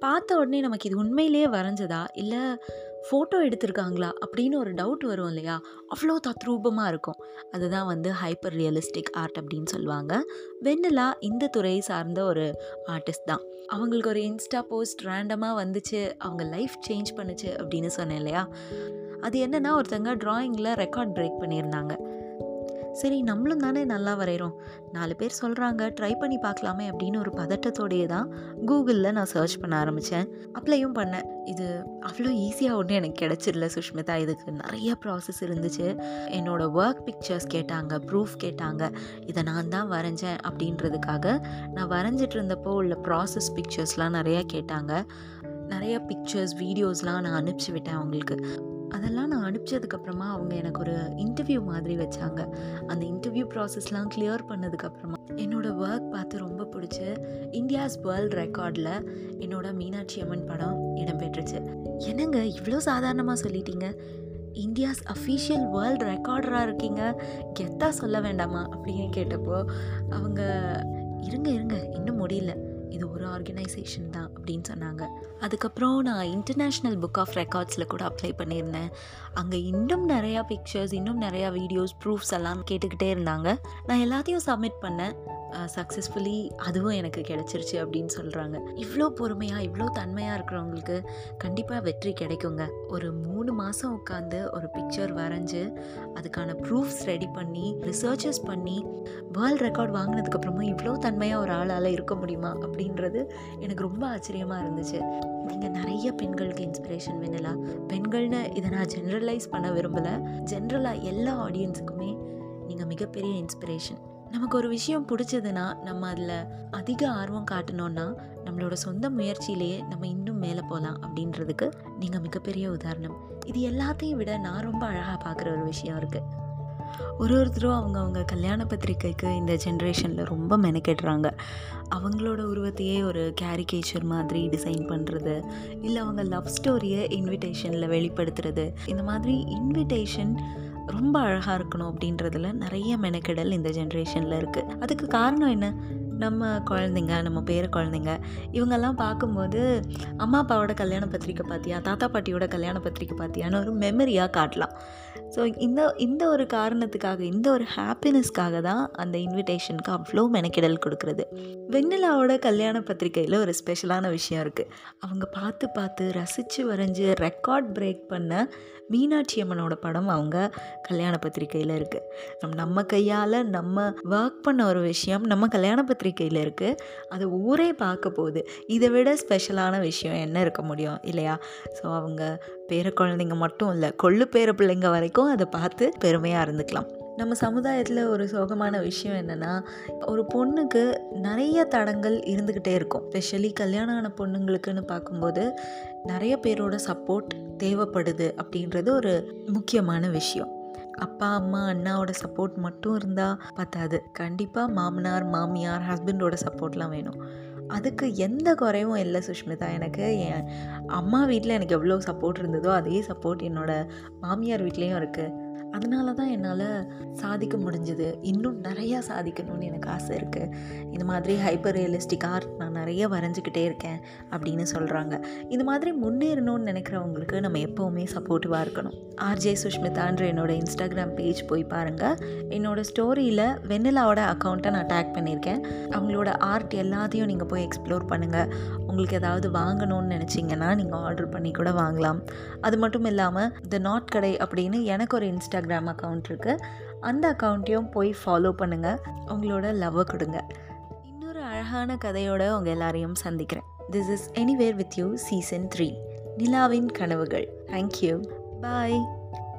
பார்த்த உடனே நமக்கு இது உண்மையிலேயே வரைஞ்சதா? இல்லை ஃபோட்டோ எடுத்திருக்காங்களா? அப்படின்னு ஒரு டவுட் வரும் இல்லையா? அவ்வளோ தத்ரூபமாக இருக்கும். அதுதான் வந்து ஹைப்பர் ரியலிஸ்டிக் ஆர்ட் அப்படின்னு சொல்லுவாங்க. வெண்ணிலா இந்த துறையை சார்ந்த ஒரு ஆர்டிஸ்ட் தான். அவங்களுக்கு ஒரு இன்ஸ்டா போஸ்ட் ரேண்டமாக வந்துச்சு. அவங்க லைஃப் சேஞ்ச் பண்ணுச்சு அப்படின்னு சொன்னேன் இல்லையா? அது என்னென்னா ஒருத்தங்க ட்ராயிங்கில் ரெக்கார்ட் பிரேக் பண்ணியிருந்தாங்க. சரி நம்மளும் தானே நல்லா வரைகிறோம் நாலு பேர் சொல்கிறாங்க ட்ரை பண்ணி பார்க்கலாமே அப்படின்னு ஒரு பதட்டத்தோடையே தான் கூகுளில் நான் சர்ச் பண்ண ஆரம்பித்தேன் அப்ளையும் பண்ணேன். இது அவ்வளோ ஈஸியாக ஒன்றும் எனக்கு கிடச்சிடல சுஷ்மிதா. இதுக்கு நிறைய ப்ராசஸ் இருந்துச்சு. என்னோடய ஒர்க் பிக்சர்ஸ் கேட்டாங்க ப்ரூஃப் கேட்டாங்க. இதை நான் தான் வரைஞ்சேன் அப்படின்றதுக்காக நான் வரைஞ்சிட்டு இருந்தப்போ உள்ள ப்ராசஸ் பிக்சர்ஸ்லாம் நிறையா கேட்டாங்க. நிறைய பிக்சர்ஸ் வீடியோஸ்லாம் நான் அனுப்பிச்சி விட்டேன் அவங்களுக்கு. அதெல்லாம் நான் அனுப்பிச்சதுக்கப்புறமா அவங்க எனக்கு ஒரு இன்டர்வியூ மாதிரி வச்சாங்க. அந்த இன்டர்வியூ ப்ராசஸ்லாம் கிளியர் பண்ணதுக்கப்புறமா என்னோடய ஒர்க் பார்த்து ரொம்ப பிடிச்சி இந்தியாஸ் வேர்ல்ட் ரெக்கார்டில் என்னோட மீனாட்சி அம்மன் படம் இடம்பெற்றுச்சு. என்னங்க இவ்வளோ சாதாரணமாக சொல்லிட்டீங்க? இந்தியாஸ் அஃபீஷியல் வேர்ல்ட் ரெக்கார்டராக இருக்கீங்க? கெத்தாக சொல்ல வேண்டாமா? அப்படின்னு கேட்டப்போ அவங்க இருங்க இருங்க இன்னும் முடியல. இது ஒரு ஆர்கனைசேஷன் தான் அப்படின்னு சொன்னாங்க. அதுக்கப்புறம் நான் இன்டர்நேஷ்னல் புக் ஆஃப் ரெக்கார்ட்ஸில் கூட அப்ளை பண்ணியிருந்தேன். அங்கே இன்னும் நிறையா பிக்சர்ஸ் இன்னும் நிறையா வீடியோஸ் ப்ரூஃப்ஸ் எல்லாம் கேட்டுக்கிட்டே இருந்தாங்க. நான் எல்லாத்தையும் சப்மிட் பண்ணேன். சக்ஸஸ்ஃபுல்லி அதுவும் எனக்கு கிடச்சிருச்சு அப்படின்னு சொல்கிறாங்க இவ்வளோ பொறுமையாக இவ்வளோ தன்மையாக இருக்கிறவங்களுக்கு கண்டிப்பாக வெற்றி கிடைக்குங்க. ஒரு மூணு மாதம் உட்காந்து ஒரு பிக்சர் வரைஞ்சி அதுக்கான ப்ரூஃப்ஸ் ரெடி பண்ணி ரிசர்ச்சஸ் பண்ணி வேர்ல்ட் ரெக்கார்ட் வாங்கினதுக்கப்புறமா இவ்வளோ தன்மையாக ஒரு ஆளால் இருக்க முடியுமா அப்படின்றது எனக்கு ரொம்ப ஆச்சரியமாக இருந்துச்சு. நீங்கள் நிறைய பெண்களுக்கு இன்ஸ்பிரேஷன் வேணலாம் பெண்கள்னு இதை நான் ஜென்ரலைஸ் பண்ண விரும்பலை. ஜென்ரலாக எல்லா ஆடியன்ஸுக்குமே நீங்கள் மிகப்பெரிய இன்ஸ்பிரேஷன் நமக்கு ஒரு விஷயம் பிடிச்சதுன்னா நம்ம அதில் அதிக ஆர்வம் காட்டணும்னா நம்மளோட சொந்த முயற்சியிலேயே நம்ம இன்னும் மேலே போகலாம் அப்படின்றதுக்கு நீங்கள் மிகப்பெரிய உதாரணம். இது எல்லாத்தையும் விட நான் ரொம்ப அழகாக பார்க்குற ஒரு விஷயம் இருக்குது ஒரு ஒருத்தரும் அவங்க அவங்க கல்யாண பத்திரிக்கைக்கு இந்த ஜென்ரேஷனில் ரொம்ப மெனக்கெடுறாங்க. அவங்களோட உருவத்தையே ஒரு கேரிகேச்சர் மாதிரி டிசைன் பண்ணுறது இல்லை அவங்க லவ் ஸ்டோரியை இன்விடேஷனில் வெளிப்படுத்துறது. இந்த மாதிரி இன்விடேஷன் ரொம்ப அழகாக இருக்கணும் அப்படின்றதுல நிறைய மெனக்கெடல் இந்த ஜென்ரேஷனில் இருக்குது அதுக்கு காரணம் என்ன? நம்ம குழந்தைங்க நம்ம பேர குழந்தைங்க இவங்கெல்லாம் பார்க்கும்போது அம்மா அப்பாவோட கல்யாண பத்திரிக்கை பார்த்தியா? தாத்தா பாட்டியோட கல்யாண பத்திரிக்கை பார்த்தியான்னு ஒரு மெமரியாக காட்டலாம். ஸோ இந்த இந்த ஒரு காரணத்துக்காக இந்த ஒரு ஹாப்பினஸ்க்காக தான் அந்த இன்விடேஷனுக்கு அவ்வளோ மெனக்கெடல் கொடுக்குறது. வெண்ணிலாவோட கல்யாண பத்திரிக்கையில் ஒரு ஸ்பெஷலான விஷயம் இருக்குது அவங்க பார்த்து பார்த்து ரசித்து வரைஞ்சி ரெக்கார்ட் பிரேக் பண்ண மீனாட்சி அம்மனோட படம் அவங்க கல்யாண பத்திரிக்கையில் இருக்குது நம் நம்ம கையால் நம்ம ஒர்க் பண்ண ஒரு விஷயம் நம்ம கல்யாண பத்திரிக்கை நம்பிக்கையில் இருக்குது அது ஊரே பார்க்க போகுது. இதை விட ஸ்பெஷலான விஷயம் என்ன இருக்க முடியும் இல்லையா? ஸோ அவங்க பேர குழந்தைங்க மட்டும் இல்லை கொள்ளு பேர பிள்ளைங்க வரைக்கும் அதை பார்த்து பெருமையாக இருந்துக்கலாம். நம்ம சமுதாயத்தில் ஒரு சோகமான விஷயம் என்னென்னா ஒரு பொண்ணுக்கு நிறைய தடங்கள் இருந்துக்கிட்டே இருக்கும். ஸ்பெஷலி கல்யாணம் ஆன பொண்ணுங்களுக்குன்னு பார்க்கும்போது நிறைய பேரோட சப்போர்ட் தேவைப்படுது அப்படின்றது ஒரு முக்கியமான விஷயம். அப்பா அம்மா அண்ணாவோட சப்போர்ட் மட்டும் இருந்தால் பத்தாது. கண்டிப்பாக மாமனார் மாமியார் ஹஸ்பண்டோட சப்போர்ட்லாம் வேணும். அதுக்கு எந்த குறைவும் இல்லை சுஷ்மிதா. எனக்கு என் அம்மா வீட்டில் எனக்கு எவ்வளோ சப்போர்ட் இருந்ததோ அதே சப்போர்ட் என்னோடய மாமியார் வீட்லேயும் இருக்குது அதனால தான் என்னால் சாதிக்க முடிஞ்சது. இன்னும் நிறையா சாதிக்கணும்னு எனக்கு ஆசை இருக்குது இந்த மாதிரி ஹைப்பர் ரியலிஸ்டிக் ஆர்ட் நான் நிறைய வரைஞ்சிக்கிட்டே இருக்கேன் அப்படின்னு சொல்கிறாங்க இது மாதிரி முன்னேறணும்னு நினைக்கிறவங்களுக்கு நம்ம எப்போவுமே சப்போர்ட்டிவாக இருக்கணும். ஆர்ஜே சுஷ்மிதான்ற என்னோட இன்ஸ்டாகிராம் பேஜ் போய் பாருங்கள் என்னோடய ஸ்டோரியில் வெண்ணிலாவோட அக்கௌண்ட்டை நான் டேக் பண்ணியிருக்கேன். அவங்களோட ஆர்ட் எல்லாத்தையும் நீங்கள் போய் எக்ஸ்ப்ளோர் பண்ணுங்கள் உங்களுக்கு ஏதாவது வாங்கணும்னு நினச்சிங்கன்னா நீங்கள் ஆர்டர் பண்ணி கூட வாங்கலாம். அது மட்டும் இல்லாமல் த நாட் கடை அப்படின்னு எனக்கு ஒரு இன்ஸ்டாகிராம் அக்கௌண்ட் இருக்குது அந்த அக்கௌண்ட்டையும் போய் ஃபாலோ பண்ணுங்கள் உங்களோட லவ்வை கொடுங்க. இன்னொரு அழகான கதையோட உங்கள் எல்லாரையும் சந்திக்கிறேன். This is anywhere with you season three நிலாவின் கனவுகள். Thank you bye